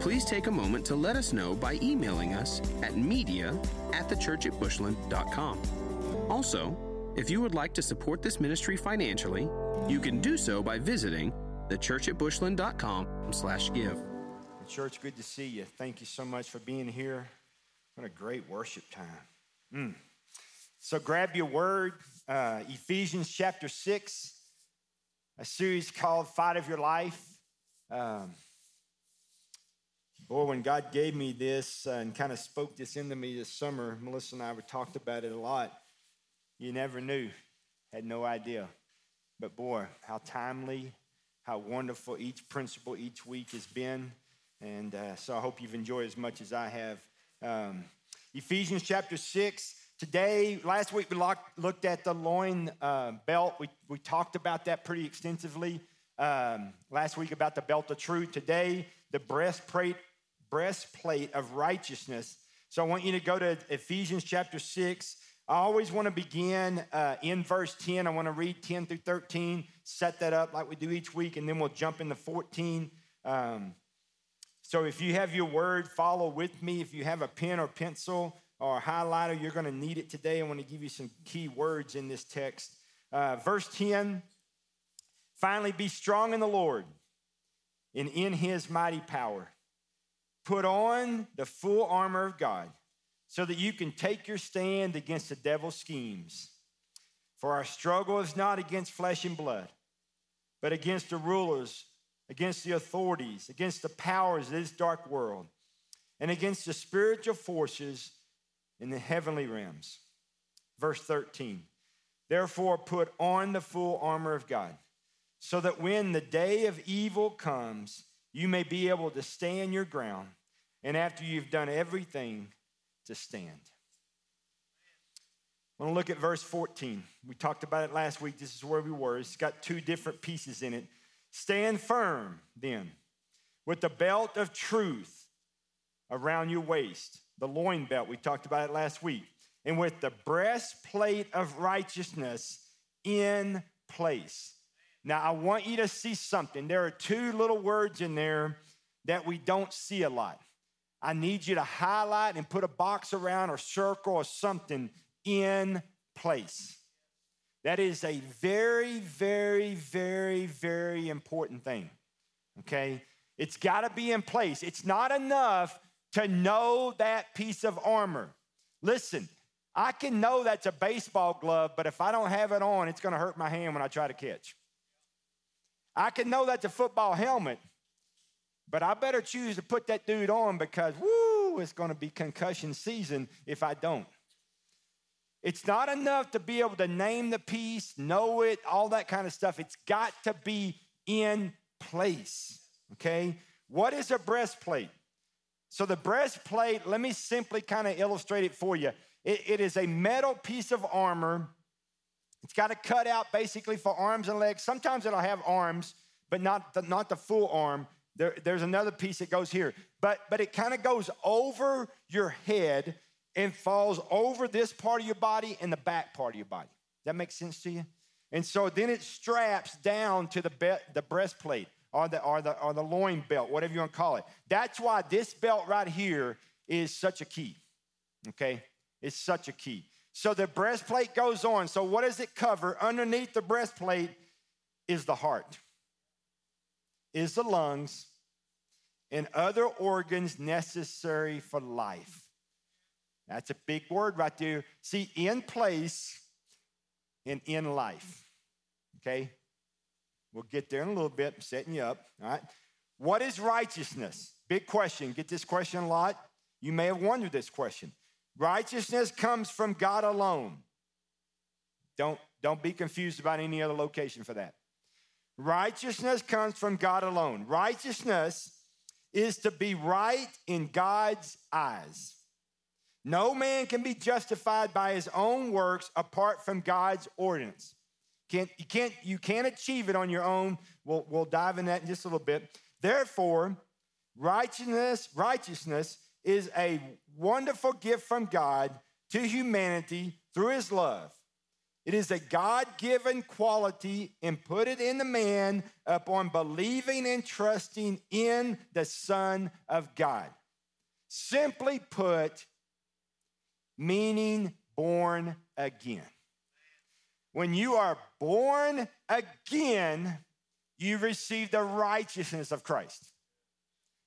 Please take a moment to let us know by emailing us at media at thechurchatbushland.com. Also, if you would like to support this ministry financially, you can do so by visiting thechurchatbushland.com slash give. Church, good to see you. Thank you so much for being here. What a great worship time. Mm. So grab your word, uh, Ephesians chapter 6, a series called Fight of Your Life. Um, boy, when God gave me this uh, and kind of spoke this into me this summer, Melissa and I were talked about it a lot. You never knew, had no idea. But boy, how timely, how wonderful each principle each week has been. And uh, so I hope you've enjoyed as much as I have. Um, Ephesians chapter 6. Today, last week we looked at the loin uh, belt. We, we talked about that pretty extensively. Um, last week about the belt of truth. Today, the breastplate, breastplate of righteousness. So I want you to go to Ephesians chapter 6. I always want to begin uh, in verse 10. I want to read 10 through 13, set that up like we do each week, and then we'll jump into 14. Um, so if you have your word, follow with me. If you have a pen or pencil or a highlighter, you're going to need it today. I want to give you some key words in this text. Uh, verse 10 Finally, be strong in the Lord and in his mighty power. Put on the full armor of God so that you can take your stand against the devil's schemes. For our struggle is not against flesh and blood, but against the rulers against the authorities, against the powers of this dark world, and against the spiritual forces in the heavenly realms. Verse 13 Therefore, put on the full armor of God, so that when the day of evil comes, you may be able to stand your ground, and after you've done everything, to stand. I want to look at verse 14. We talked about it last week. This is where we were. It's got two different pieces in it. Stand firm then with the belt of truth around your waist, the loin belt. We talked about it last week. And with the breastplate of righteousness in place. Now, I want you to see something. There are two little words in there that we don't see a lot. I need you to highlight and put a box around or circle or something in place. That is a very, very, very, very important thing. Okay? It's got to be in place. It's not enough to know that piece of armor. Listen, I can know that's a baseball glove, but if I don't have it on, it's going to hurt my hand when I try to catch. I can know that's a football helmet, but I better choose to put that dude on because, woo, it's going to be concussion season if I don't. It's not enough to be able to name the piece, know it, all that kind of stuff. It's got to be in place, okay? What is a breastplate? So, the breastplate, let me simply kind of illustrate it for you. It, it is a metal piece of armor. It's got a cutout basically for arms and legs. Sometimes it'll have arms, but not the, not the full arm. There, there's another piece that goes here, but, but it kind of goes over your head and falls over this part of your body and the back part of your body. That makes sense to you? And so then it straps down to the, be- the breastplate or the, or, the, or the loin belt, whatever you want to call it. That's why this belt right here is such a key, okay? It's such a key. So the breastplate goes on. So what does it cover? Underneath the breastplate is the heart, is the lungs, and other organs necessary for life. That's a big word right there. See, in place and in life. Okay? We'll get there in a little bit. I'm setting you up. All right. What is righteousness? Big question. Get this question a lot. You may have wondered this question. Righteousness comes from God alone. Don't, don't be confused about any other location for that. Righteousness comes from God alone. Righteousness is to be right in God's eyes. No man can be justified by his own works apart from God's ordinance. Can't, you, can't, you can't achieve it on your own. We'll, we'll dive in that in just a little bit. Therefore, righteousness, righteousness is a wonderful gift from God to humanity through his love. It is a God given quality inputted in the man upon believing and trusting in the Son of God. Simply put, meaning born again. When you are born again, you receive the righteousness of Christ.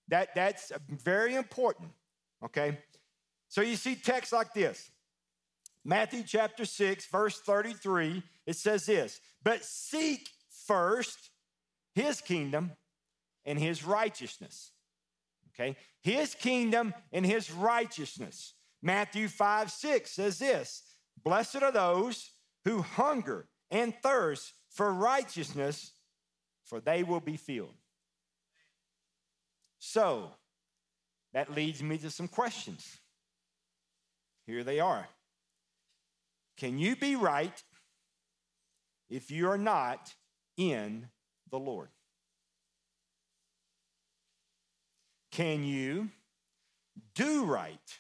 That, that's very important, okay? So you see texts like this Matthew chapter 6, verse 33, it says this But seek first his kingdom and his righteousness. Okay? His kingdom and his righteousness. Matthew 5, 6 says this Blessed are those who hunger and thirst for righteousness, for they will be filled. So, that leads me to some questions. Here they are. Can you be right if you are not in the Lord? Can you do right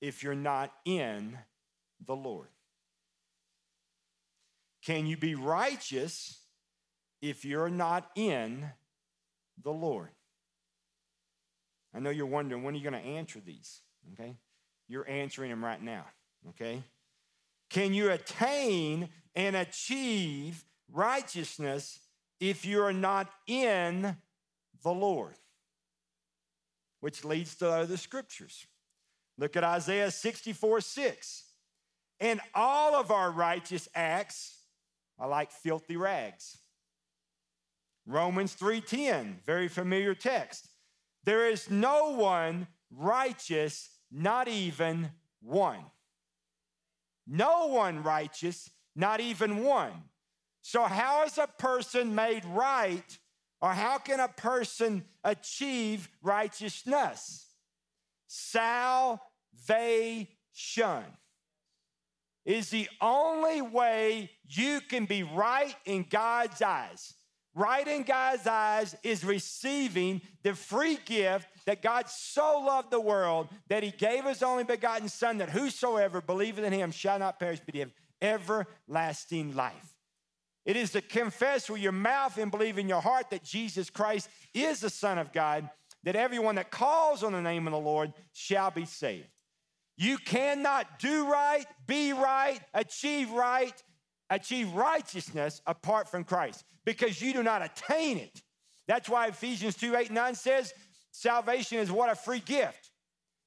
if you're not in the Lord? Can you be righteous if you're not in the Lord? I know you're wondering when are you going to answer these? Okay? You're answering them right now. Okay? Can you attain and achieve righteousness if you are not in the Lord? Which leads to other scriptures. Look at Isaiah 64 6. And all of our righteous acts are like filthy rags. Romans 3:10, very familiar text. There is no one righteous, not even one. No one righteous, not even one. So, how is a person made right, or how can a person achieve righteousness? Salvation is the only way you can be right in God's eyes. Right in God's eyes is receiving the free gift that God so loved the world that he gave his only begotten Son, that whosoever believeth in him shall not perish, but have everlasting life. It is to confess with your mouth and believe in your heart that Jesus Christ is the Son of God, that everyone that calls on the name of the Lord shall be saved. You cannot do right, be right, achieve right, achieve righteousness apart from Christ because you do not attain it. That's why Ephesians 2 8 9 says, Salvation is what a free gift.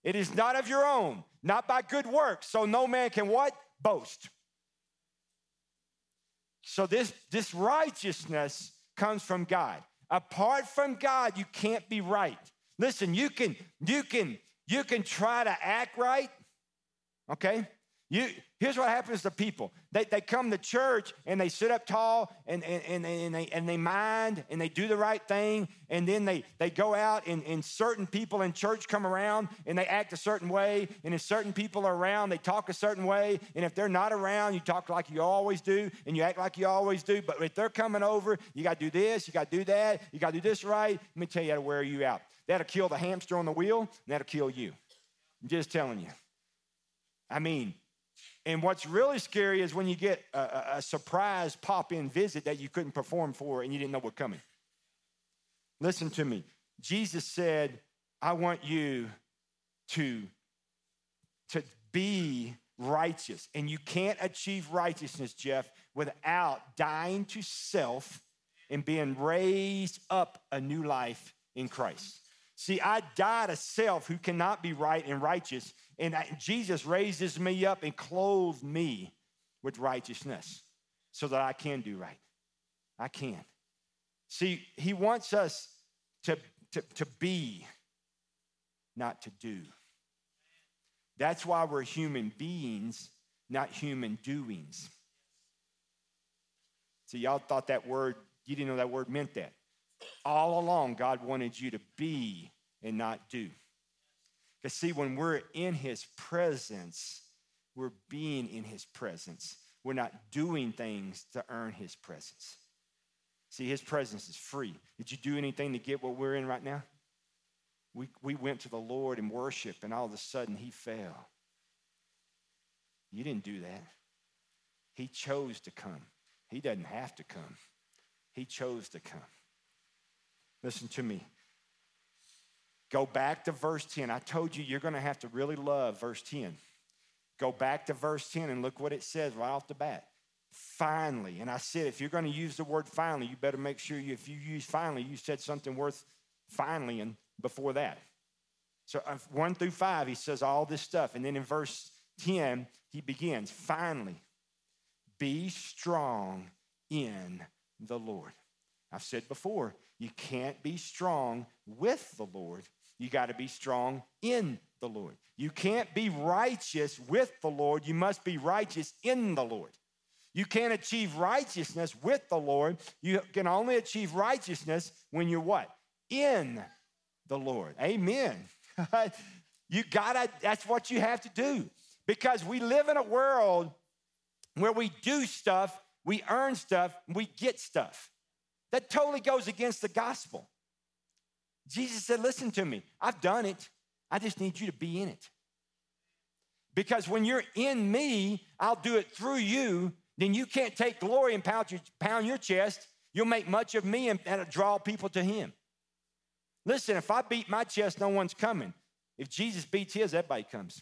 It is not of your own, not by good works, so no man can what? Boast. So this, this righteousness comes from God. Apart from God, you can't be right. Listen, you can, you can, you can try to act right, okay? You, here's what happens to people. They, they come to church and they sit up tall and, and, and, and, they, and they mind and they do the right thing. And then they, they go out and, and certain people in church come around and they act a certain way. And if certain people are around, they talk a certain way. And if they're not around, you talk like you always do and you act like you always do. But if they're coming over, you got to do this, you got to do that, you got to do this right. Let me tell you how to wear you out. That'll kill the hamster on the wheel and that'll kill you. I'm just telling you. I mean, and what's really scary is when you get a, a surprise pop in visit that you couldn't perform for and you didn't know what coming. Listen to me. Jesus said, I want you to, to be righteous. And you can't achieve righteousness, Jeff, without dying to self and being raised up a new life in Christ. See, I died a self who cannot be right and righteous, and I, Jesus raises me up and clothes me with righteousness so that I can do right. I can. See, He wants us to, to, to be, not to do. That's why we're human beings, not human doings. So, y'all thought that word, you didn't know that word meant that. All along, God wanted you to be and not do. Because, see, when we're in his presence, we're being in his presence. We're not doing things to earn his presence. See, his presence is free. Did you do anything to get what we're in right now? We, we went to the Lord and worship, and all of a sudden he fell. You didn't do that. He chose to come. He doesn't have to come. He chose to come. Listen to me. Go back to verse 10. I told you you're going to have to really love verse 10. Go back to verse 10 and look what it says right off the bat. Finally. And I said, if you're going to use the word finally, you better make sure you, if you use finally, you said something worth finally and before that. So uh, 1 through 5, he says all this stuff. And then in verse 10, he begins, finally, be strong in the Lord. I've said before, you can't be strong with the Lord. You got to be strong in the Lord. You can't be righteous with the Lord. You must be righteous in the Lord. You can't achieve righteousness with the Lord. You can only achieve righteousness when you're what? In the Lord. Amen. you gotta, that's what you have to do. Because we live in a world where we do stuff, we earn stuff, we get stuff. That totally goes against the gospel. Jesus said, Listen to me, I've done it. I just need you to be in it. Because when you're in me, I'll do it through you. Then you can't take glory and pound your, pound your chest. You'll make much of me and, and draw people to him. Listen, if I beat my chest, no one's coming. If Jesus beats his, everybody comes.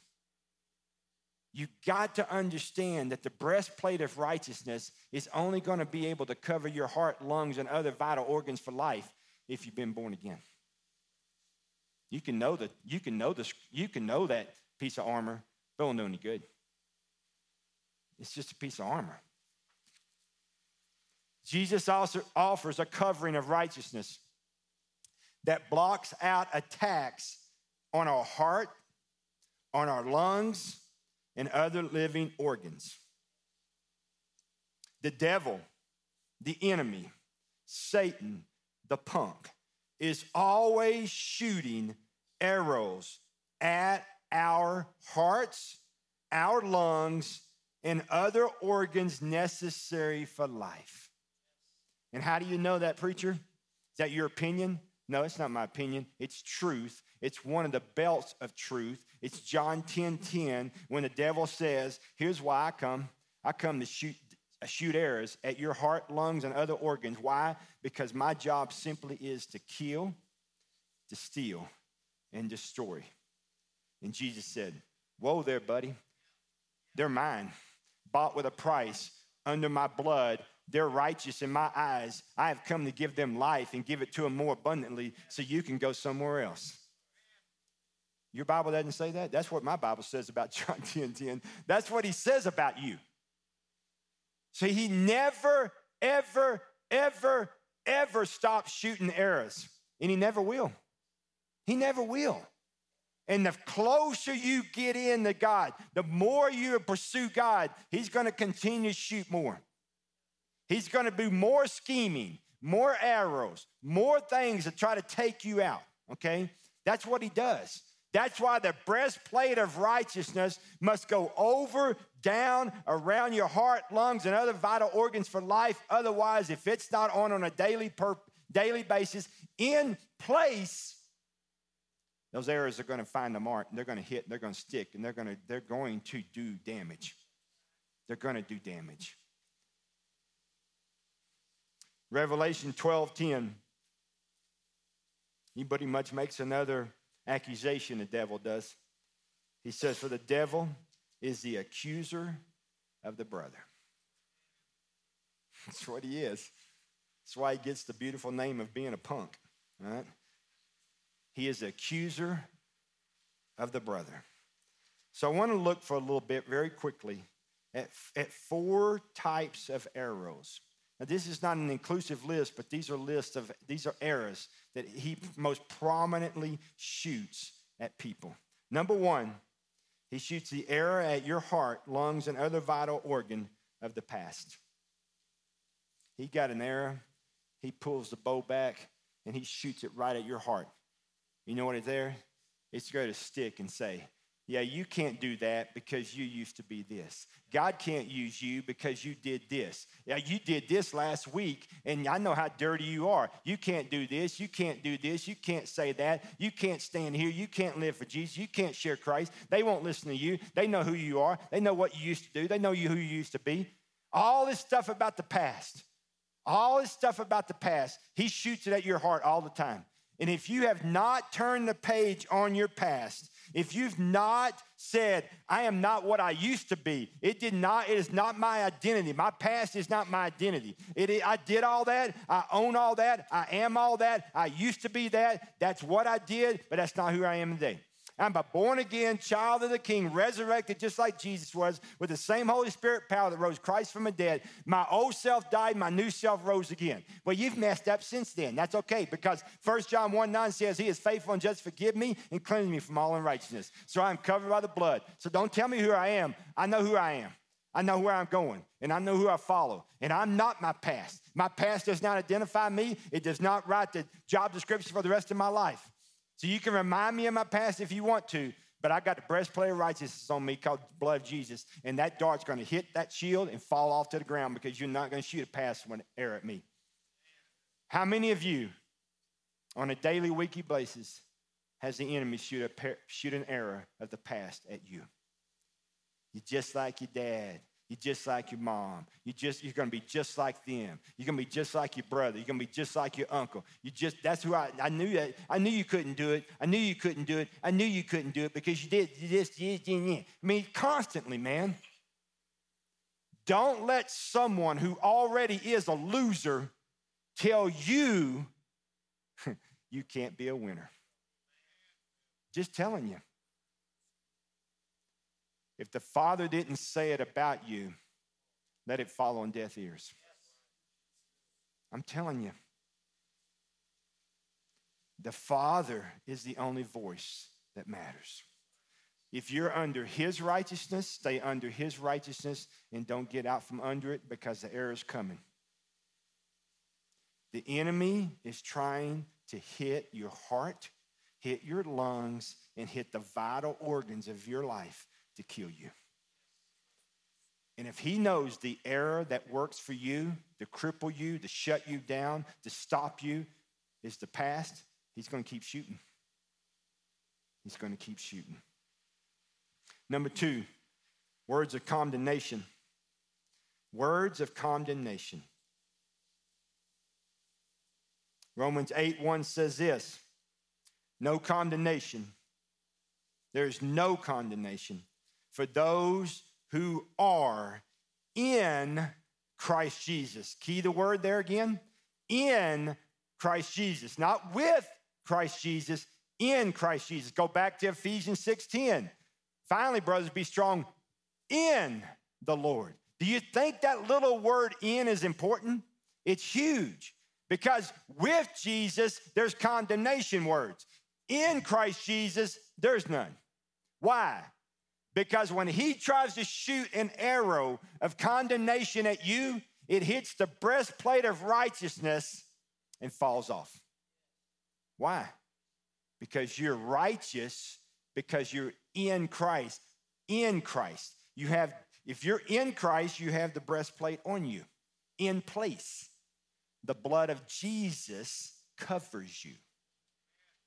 You got to understand that the breastplate of righteousness is only going to be able to cover your heart, lungs, and other vital organs for life if you've been born again. You can know that you can know this, you can know that piece of armor, but it won't do any good. It's just a piece of armor. Jesus also offers a covering of righteousness that blocks out attacks on our heart, on our lungs, and other living organs. The devil, the enemy, Satan, the punk, is always shooting arrows at our hearts, our lungs, and other organs necessary for life. And how do you know that, preacher? Is that your opinion? No, it's not my opinion. It's truth. It's one of the belts of truth. It's John 10 10 when the devil says, Here's why I come. I come to shoot, shoot arrows at your heart, lungs, and other organs. Why? Because my job simply is to kill, to steal, and destroy. And Jesus said, Whoa there, buddy. They're mine, bought with a price under my blood they're righteous in my eyes. I have come to give them life and give it to them more abundantly so you can go somewhere else. Your Bible doesn't say that. That's what my Bible says about John 10 10. That's what he says about you. So he never, ever, ever, ever stops shooting arrows, and he never will. He never will. And the closer you get in to God, the more you pursue God, He's going to continue to shoot more. He's going to do more scheming, more arrows, more things to try to take you out, okay? That's what he does. That's why the breastplate of righteousness must go over, down, around your heart, lungs, and other vital organs for life. Otherwise, if it's not on on a daily per, daily basis in place, those arrows are going to find the mark. And they're going to hit. And they're going to stick, and they're going to they're going to do damage. They're going to do damage. Revelation 12 10. Anybody much makes another accusation, the devil does. He says, For the devil is the accuser of the brother. That's what he is. That's why he gets the beautiful name of being a punk, right? He is the accuser of the brother. So I want to look for a little bit very quickly at, at four types of arrows. Now, this is not an inclusive list, but these are lists of these are errors that he most prominently shoots at people. Number one, he shoots the arrow at your heart, lungs, and other vital organ of the past. He got an arrow, he pulls the bow back, and he shoots it right at your heart. You know what is there? is to go to stick and say, yeah, you can't do that because you used to be this. God can't use you because you did this. Yeah, you did this last week, and I know how dirty you are. You can't do this. You can't do this. You can't say that. You can't stand here. You can't live for Jesus. You can't share Christ. They won't listen to you. They know who you are. They know what you used to do. They know you who you used to be. All this stuff about the past, all this stuff about the past, he shoots it at your heart all the time. And if you have not turned the page on your past, if you've not said, I am not what I used to be, it did not, it is not my identity. My past is not my identity. It, I did all that, I own all that, I am all that, I used to be that. That's what I did, but that's not who I am today. I'm a born again child of the King, resurrected just like Jesus was, with the same Holy Spirit power that rose Christ from the dead. My old self died, my new self rose again. Well, you've messed up since then. That's okay because 1 John 1 9 says, He is faithful and just forgive me and cleanse me from all unrighteousness. So I'm covered by the blood. So don't tell me who I am. I know who I am. I know where I'm going and I know who I follow. And I'm not my past. My past does not identify me, it does not write the job description for the rest of my life. So you can remind me of my past if you want to, but I got the breastplate of righteousness on me called the blood of Jesus, and that dart's to hit that shield and fall off to the ground because you're not to shoot a pass one arrow at me. How many of you, on a daily, weekly basis, has the enemy shoot, a, shoot an arrow of the past at you? You're just like your dad. You're just like your mom. You just you're gonna be just like them. You're gonna be just like your brother. You're gonna be just like your uncle. You just that's who I I knew that I knew you couldn't do it. I knew you couldn't do it. I knew you couldn't do it because you did you just. I mean constantly, man. Don't let someone who already is a loser tell you you can't be a winner. Just telling you. If the Father didn't say it about you, let it fall on deaf ears. I'm telling you. The Father is the only voice that matters. If you're under His righteousness, stay under His righteousness and don't get out from under it because the error is coming. The enemy is trying to hit your heart, hit your lungs, and hit the vital organs of your life to kill you. And if he knows the error that works for you, to cripple you, to shut you down, to stop you, is the past, he's going to keep shooting. He's going to keep shooting. Number two, words of condemnation. Words of condemnation. Romans 8 1 says this no condemnation. There's no condemnation for those who are in Christ Jesus. Key the word there again in Christ Jesus, not with Christ Jesus, in Christ Jesus. Go back to Ephesians 6:10. Finally, brothers, be strong in the Lord. Do you think that little word in is important? It's huge because with Jesus, there's condemnation words. In Christ Jesus, there's none. Why? Because when he tries to shoot an arrow of condemnation at you, it hits the breastplate of righteousness and falls off. Why? Because you're righteous, because you're in Christ. In Christ. You have, if you're in Christ, you have the breastplate on you, in place. The blood of Jesus covers you.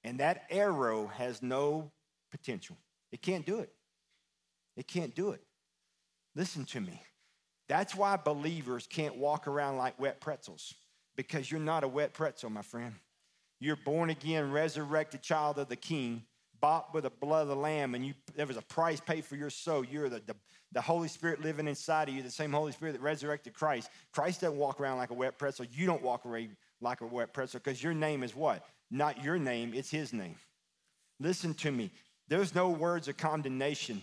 And that arrow has no potential, it can't do it. It can't do it. Listen to me. That's why believers can't walk around like wet pretzels because you're not a wet pretzel, my friend. You're born again, resurrected child of the King, bought with the blood of the Lamb, and you, there was a price paid for your soul. You're the, the, the Holy Spirit living inside of you, the same Holy Spirit that resurrected Christ. Christ doesn't walk around like a wet pretzel. You don't walk around like a wet pretzel because your name is what? Not your name, it's His name. Listen to me. There's no words of condemnation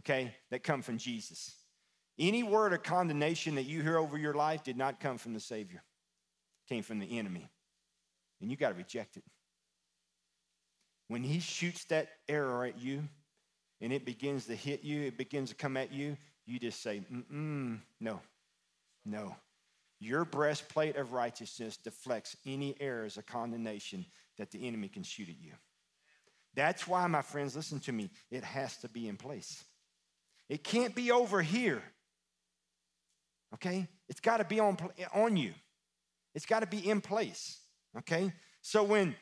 okay, that come from Jesus. Any word of condemnation that you hear over your life did not come from the Savior, it came from the enemy. And you got to reject it. When he shoots that arrow at you and it begins to hit you, it begins to come at you, you just say, mm no, no. Your breastplate of righteousness deflects any errors of condemnation that the enemy can shoot at you. That's why, my friends, listen to me, it has to be in place. It can't be over here. Okay? It's got to be on, on you. It's got to be in place. Okay? So when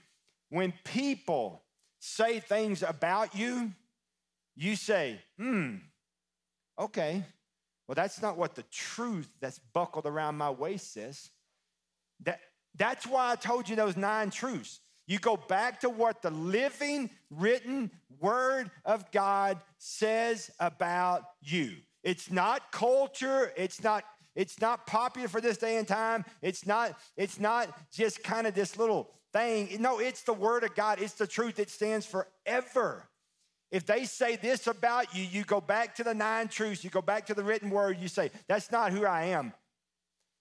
when people say things about you, you say, hmm, okay. Well, that's not what the truth that's buckled around my waist says. That, that's why I told you those nine truths. You go back to what the living, written word of God says about you. It's not culture, it's not it's not popular for this day and time. It's not it's not just kind of this little thing. No, it's the word of God. It's the truth. It stands forever. If they say this about you, you go back to the nine truths, you go back to the written word, you say, That's not who I am.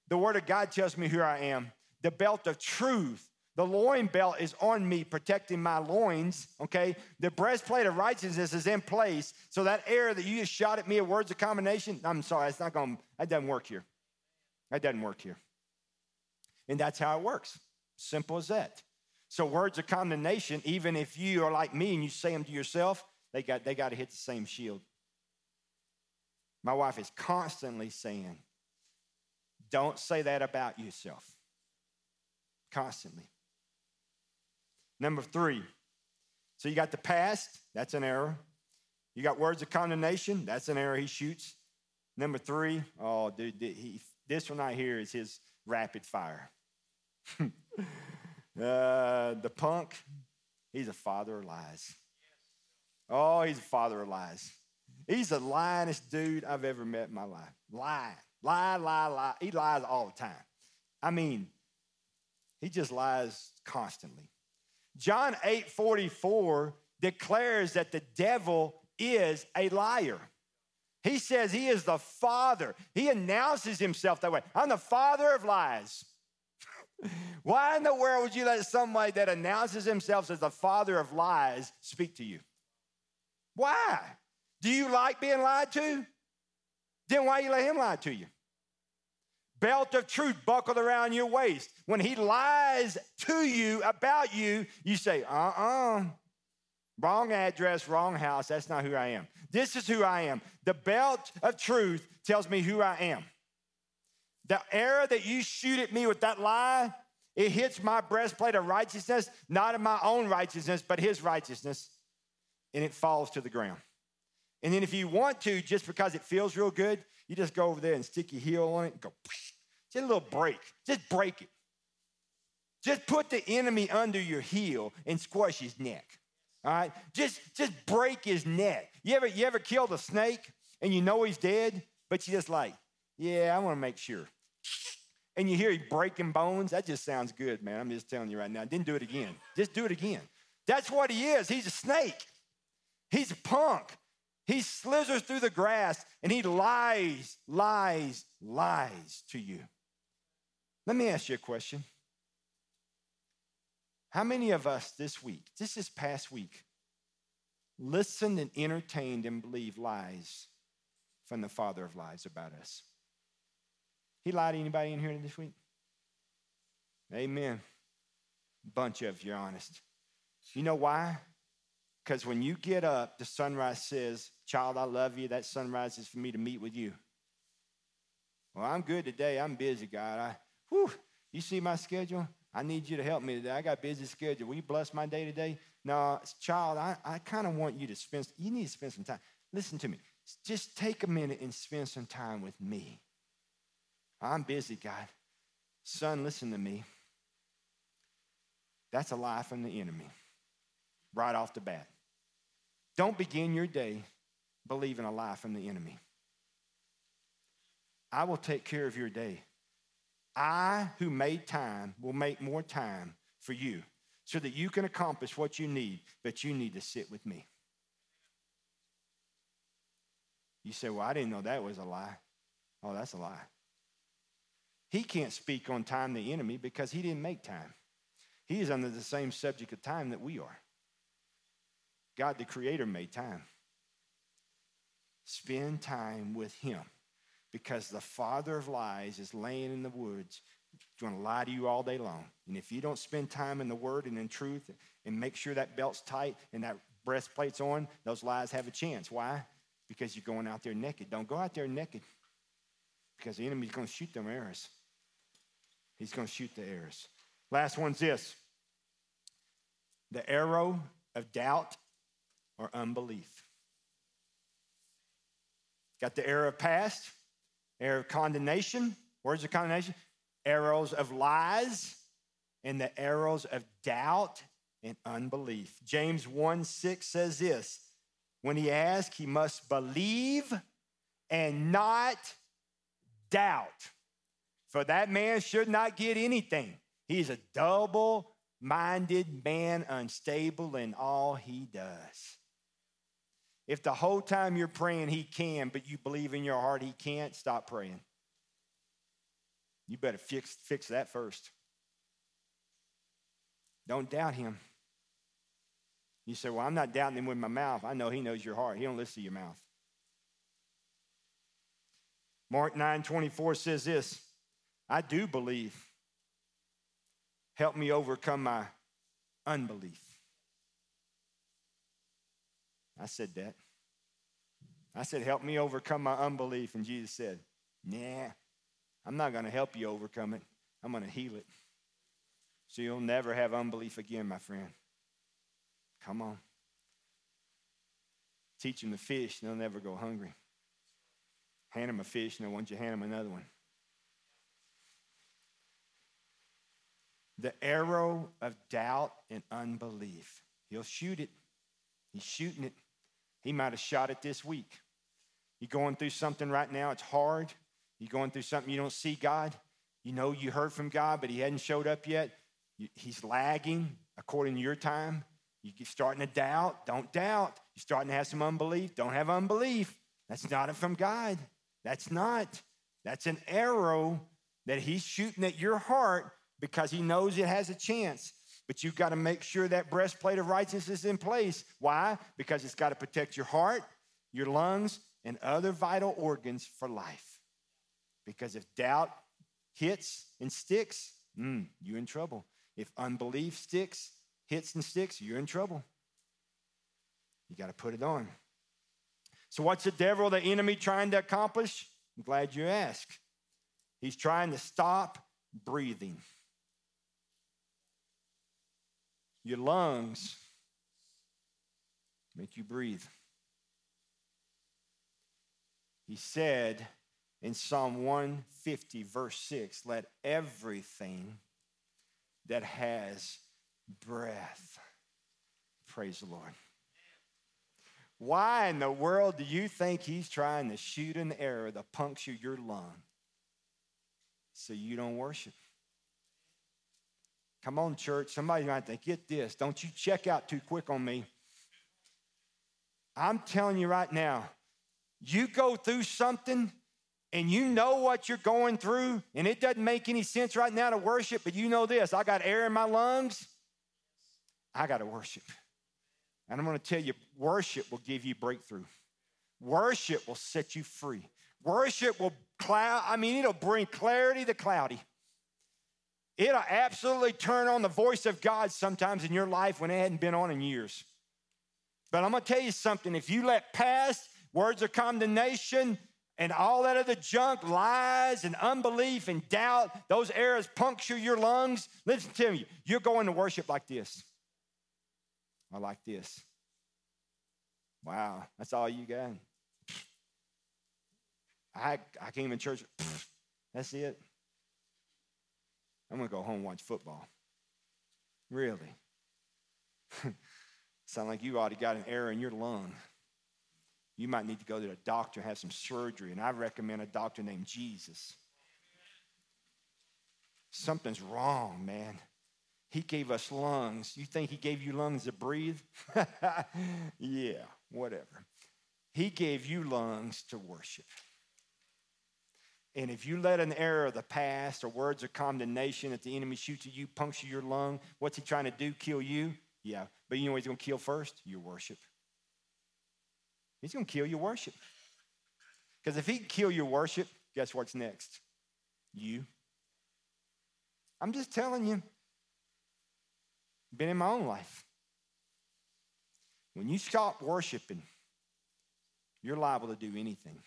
The word of God tells me who I am. The belt of truth, the loin belt is on me, protecting my loins, okay? The breastplate of righteousness is in place. So that arrow that you just shot at me of words of combination, I'm sorry, it's not going, that doesn't work here. That doesn't work here. And that's how it works. Simple as that. So words of condemnation, even if you are like me and you say them to yourself, they got, they got to hit the same shield. My wife is constantly saying, don't say that about yourself. Constantly. Number three. So you got the past, that's an error. You got words of condemnation, that's an error he shoots. Number three, oh, dude, he, this one right here is his rapid fire. Uh, the punk, he's a father of lies. Oh, he's a father of lies. He's the lyingest dude I've ever met in my life. Lie, lie, lie, lie. He lies all the time. I mean, he just lies constantly. John 8 44 declares that the devil is a liar. He says he is the father. He announces himself that way. I'm the father of lies. Why in the world would you let somebody that announces himself as the father of lies speak to you? Why? Do you like being lied to? Then why you let him lie to you? Belt of truth buckled around your waist. When he lies to you about you, you say, uh uh-uh. uh, wrong address, wrong house. That's not who I am. This is who I am. The belt of truth tells me who I am. The arrow that you shoot at me with that lie, it hits my breastplate of righteousness, not in my own righteousness, but his righteousness, and it falls to the ground. And then if you want to, just because it feels real good, you just go over there and stick your heel on it and go, just a little break. Just break it. Just put the enemy under your heel and squash his neck. All right? Just, just break his neck. You ever, you ever killed a snake and you know he's dead, but you just like, yeah, I want to make sure and you hear he breaking bones, that just sounds good, man. I'm just telling you right now. Didn't do it again. Just do it again. That's what he is. He's a snake. He's a punk. He slithers through the grass and he lies, lies, lies to you. Let me ask you a question. How many of us this week, just this past week, listened and entertained and believed lies from the father of lies about us? He lied to anybody in here this week? Amen. Bunch of you you're honest. You know why? Because when you get up, the sunrise says, Child, I love you. That sunrise is for me to meet with you. Well, I'm good today. I'm busy, God. I, whew, you see my schedule? I need you to help me today. I got busy schedule. Will you bless my day today? No, child, I, I kind of want you to spend, you need to spend some time. Listen to me. Just take a minute and spend some time with me. I'm busy, God. Son, listen to me. That's a lie from the enemy right off the bat. Don't begin your day believing a lie from the enemy. I will take care of your day. I, who made time, will make more time for you so that you can accomplish what you need, but you need to sit with me. You say, Well, I didn't know that was a lie. Oh, that's a lie. He can't speak on time, the enemy, because he didn't make time. He is under the same subject of time that we are. God, the Creator, made time. Spend time with Him because the father of lies is laying in the woods going to lie to you all day long. And if you don't spend time in the Word and in truth and make sure that belt's tight and that breastplate's on, those lies have a chance. Why? Because you're going out there naked. Don't go out there naked because the enemy's going to shoot them arrows. He's going to shoot the arrows. Last one's this the arrow of doubt or unbelief. Got the arrow of past, arrow of condemnation. Words of condemnation, arrows of lies, and the arrows of doubt and unbelief. James 1 6 says this when he asks, he must believe and not doubt. For that man should not get anything. He's a double minded man, unstable in all he does. If the whole time you're praying he can, but you believe in your heart he can't, stop praying. You better fix, fix that first. Don't doubt him. You say, Well, I'm not doubting him with my mouth. I know he knows your heart. He don't listen to your mouth. Mark 9 24 says this I do believe. Help me overcome my unbelief. I said that. I said, Help me overcome my unbelief. And Jesus said, Nah, I'm not going to help you overcome it. I'm going to heal it. So you'll never have unbelief again, my friend. Come on. Teach them to fish, and they'll never go hungry. Hand them a fish, and then once you to hand them another one. The arrow of doubt and unbelief. He'll shoot it. He's shooting it. He might have shot it this week. You're going through something right now, it's hard. You're going through something you don't see God. You know you heard from God, but He hadn't showed up yet. He's lagging according to your time. You're starting to doubt. Don't doubt. You're starting to have some unbelief. Don't have unbelief. That's not from God. That's not. That's an arrow that He's shooting at your heart because He knows it has a chance. But you've got to make sure that breastplate of righteousness is in place. Why? Because it's got to protect your heart, your lungs, and other vital organs for life. Because if doubt hits and sticks, mm, you're in trouble. If unbelief sticks, hits and sticks, you're in trouble. You got to put it on. So, what's the devil, the enemy, trying to accomplish? I'm glad you asked. He's trying to stop breathing. Your lungs make you breathe. He said in Psalm 150, verse 6, let everything that has breath praise the Lord. Why in the world do you think he's trying to shoot an arrow to puncture your lung so you don't worship? Come on, church. Somebody might think, get this. Don't you check out too quick on me. I'm telling you right now, you go through something and you know what you're going through, and it doesn't make any sense right now to worship, but you know this I got air in my lungs, I got to worship. And I'm going to tell you, worship will give you breakthrough. Worship will set you free. Worship will cloud, I mean, it'll bring clarity to cloudy. It'll absolutely turn on the voice of God sometimes in your life when it hadn't been on in years. But I'm gonna tell you something if you let past words of condemnation and all that other junk, lies and unbelief and doubt, those arrows puncture your lungs, listen to me, you're going to worship like this. I like this. Wow, that's all you got. I, I came in church, that's it. I'm going to go home and watch football. Really? Sound like you already got an error in your lung. You might need to go to a doctor and have some surgery, and I recommend a doctor named Jesus. Something's wrong, man. He gave us lungs. You think he gave you lungs to breathe? yeah, whatever. He gave you lungs to worship. And if you let an error of the past or words of condemnation that the enemy shoots at you puncture your lung, what's he trying to do? Kill you? Yeah. But you know he's going to kill first? Your worship. He's going to kill your worship. Because if he can kill your worship, guess what's next? You. I'm just telling you. Been in my own life. When you stop worshiping, you're liable to do anything.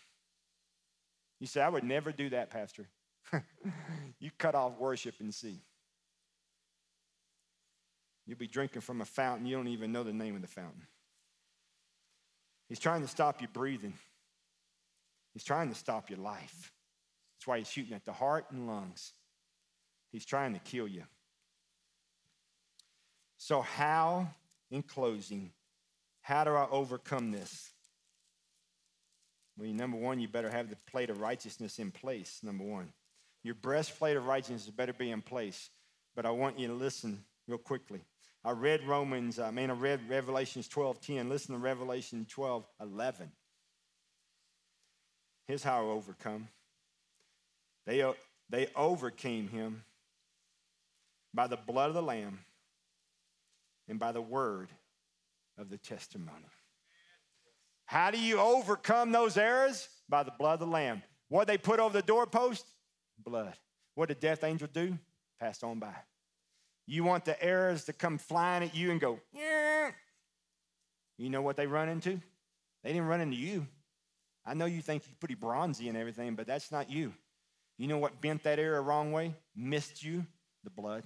You say, I would never do that, Pastor. you cut off worship and see. You'll be drinking from a fountain, you don't even know the name of the fountain. He's trying to stop you breathing. He's trying to stop your life. That's why he's shooting at the heart and lungs. He's trying to kill you. So, how, in closing, how do I overcome this? Well, number one, you better have the plate of righteousness in place, number one. Your breastplate of righteousness better be in place. But I want you to listen real quickly. I read Romans, I mean, I read Revelations 12 10. Listen to Revelation 12 11. Here's how I overcome. They, uh, they overcame him by the blood of the Lamb and by the word of the testimony. How do you overcome those errors? By the blood of the Lamb. What they put over the doorpost? Blood. What did death angel do? Passed on by. You want the errors to come flying at you and go, yeah. You know what they run into? They didn't run into you. I know you think you're pretty bronzy and everything, but that's not you. You know what bent that error wrong way? Missed you? The blood.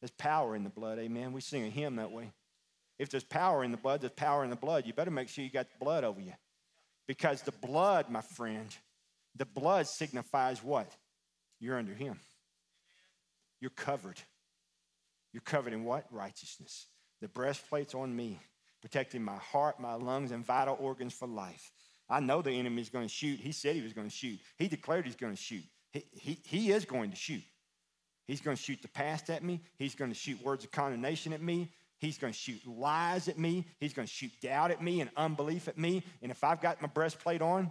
There's power in the blood, amen. We sing a hymn that way. If there's power in the blood, there's power in the blood. You better make sure you got the blood over you. Because the blood, my friend, the blood signifies what? You're under Him. You're covered. You're covered in what? Righteousness. The breastplate's on me, protecting my heart, my lungs, and vital organs for life. I know the enemy's going to shoot. He said he was going to shoot. He declared he's going to shoot. He, he, he is going to shoot. He's going to shoot the past at me. He's going to shoot words of condemnation at me. He's going to shoot lies at me. He's going to shoot doubt at me and unbelief at me. And if I've got my breastplate on,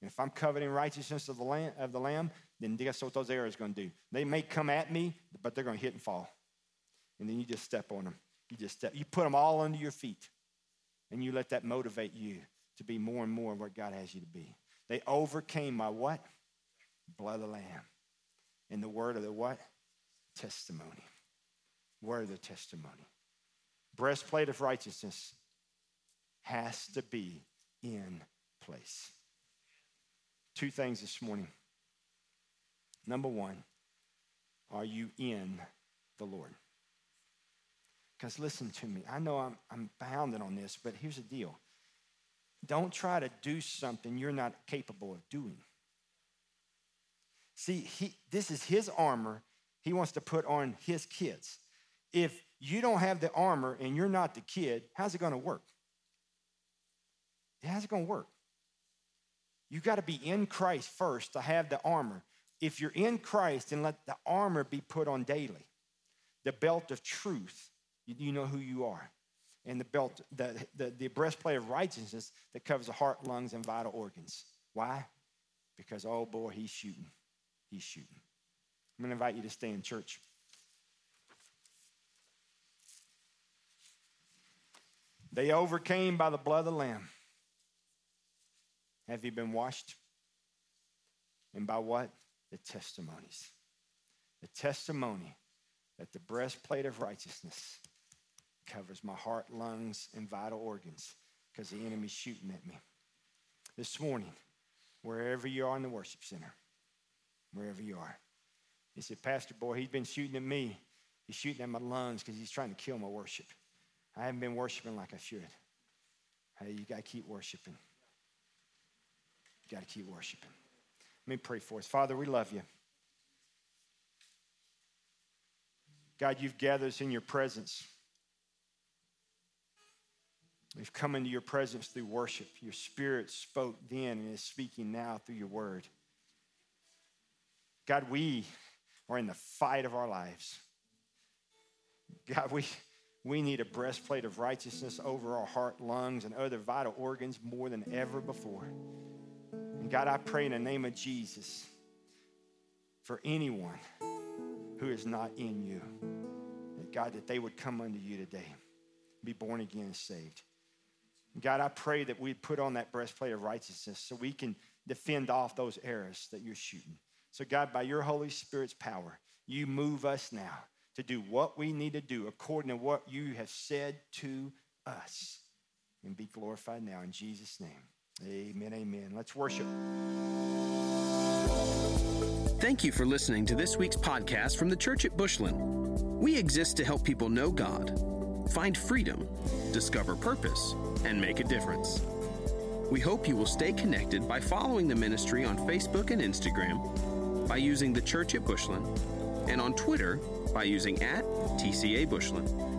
and if I'm covered in righteousness of the lamb, of the lamb then guess what those arrows are going to do? They may come at me, but they're going to hit and fall. And then you just step on them. You just step. You put them all under your feet, and you let that motivate you to be more and more what God has you to be. They overcame my what? Blood of the Lamb. And the word of the what? Testimony. Word of the testimony. Breastplate of righteousness has to be in place. Two things this morning. Number one, are you in the Lord? Because listen to me, I know I'm, I'm bounded on this, but here's the deal don't try to do something you're not capable of doing. See, he, this is his armor he wants to put on his kids. If you don't have the armor and you're not the kid, how's it going to work? How's it going to work? You got to be in Christ first to have the armor. If you're in Christ, then let the armor be put on daily. The belt of truth, you, know who you are and the belt, the, the, the breastplate of righteousness that covers the heart, lungs, and vital organs. Why? Because, oh boy, he's shooting. He's shooting. I'm going to invite you to stay in church. They overcame by the blood of the Lamb. Have you been washed? And by what? The testimonies. The testimony that the breastplate of righteousness covers my heart, lungs, and vital organs because the enemy's shooting at me. This morning, wherever you are in the worship center, wherever you are, he said, Pastor Boy, he's been shooting at me. He's shooting at my lungs because he's trying to kill my worship. I haven't been worshiping like I should. Hey, you got to keep worshiping. You got to keep worshiping. Let me pray for us. Father, we love you. God, you've gathered us in your presence. We've come into your presence through worship. Your spirit spoke then and is speaking now through your word. God, we are in the fight of our lives. God, we, we need a breastplate of righteousness over our heart, lungs, and other vital organs more than ever before. And God, I pray in the name of Jesus for anyone who is not in you, that God, that they would come unto you today, be born again and saved. God, I pray that we put on that breastplate of righteousness so we can defend off those arrows that you're shooting. So, God, by your Holy Spirit's power, You move us now to do what we need to do according to what you have said to us. And be glorified now in Jesus' name. Amen, amen. Let's worship. Thank you for listening to this week's podcast from the Church at Bushland. We exist to help people know God, find freedom, discover purpose, and make a difference. We hope you will stay connected by following the ministry on Facebook and Instagram, by using the Church at Bushland, and on Twitter by using at TCA Bushland.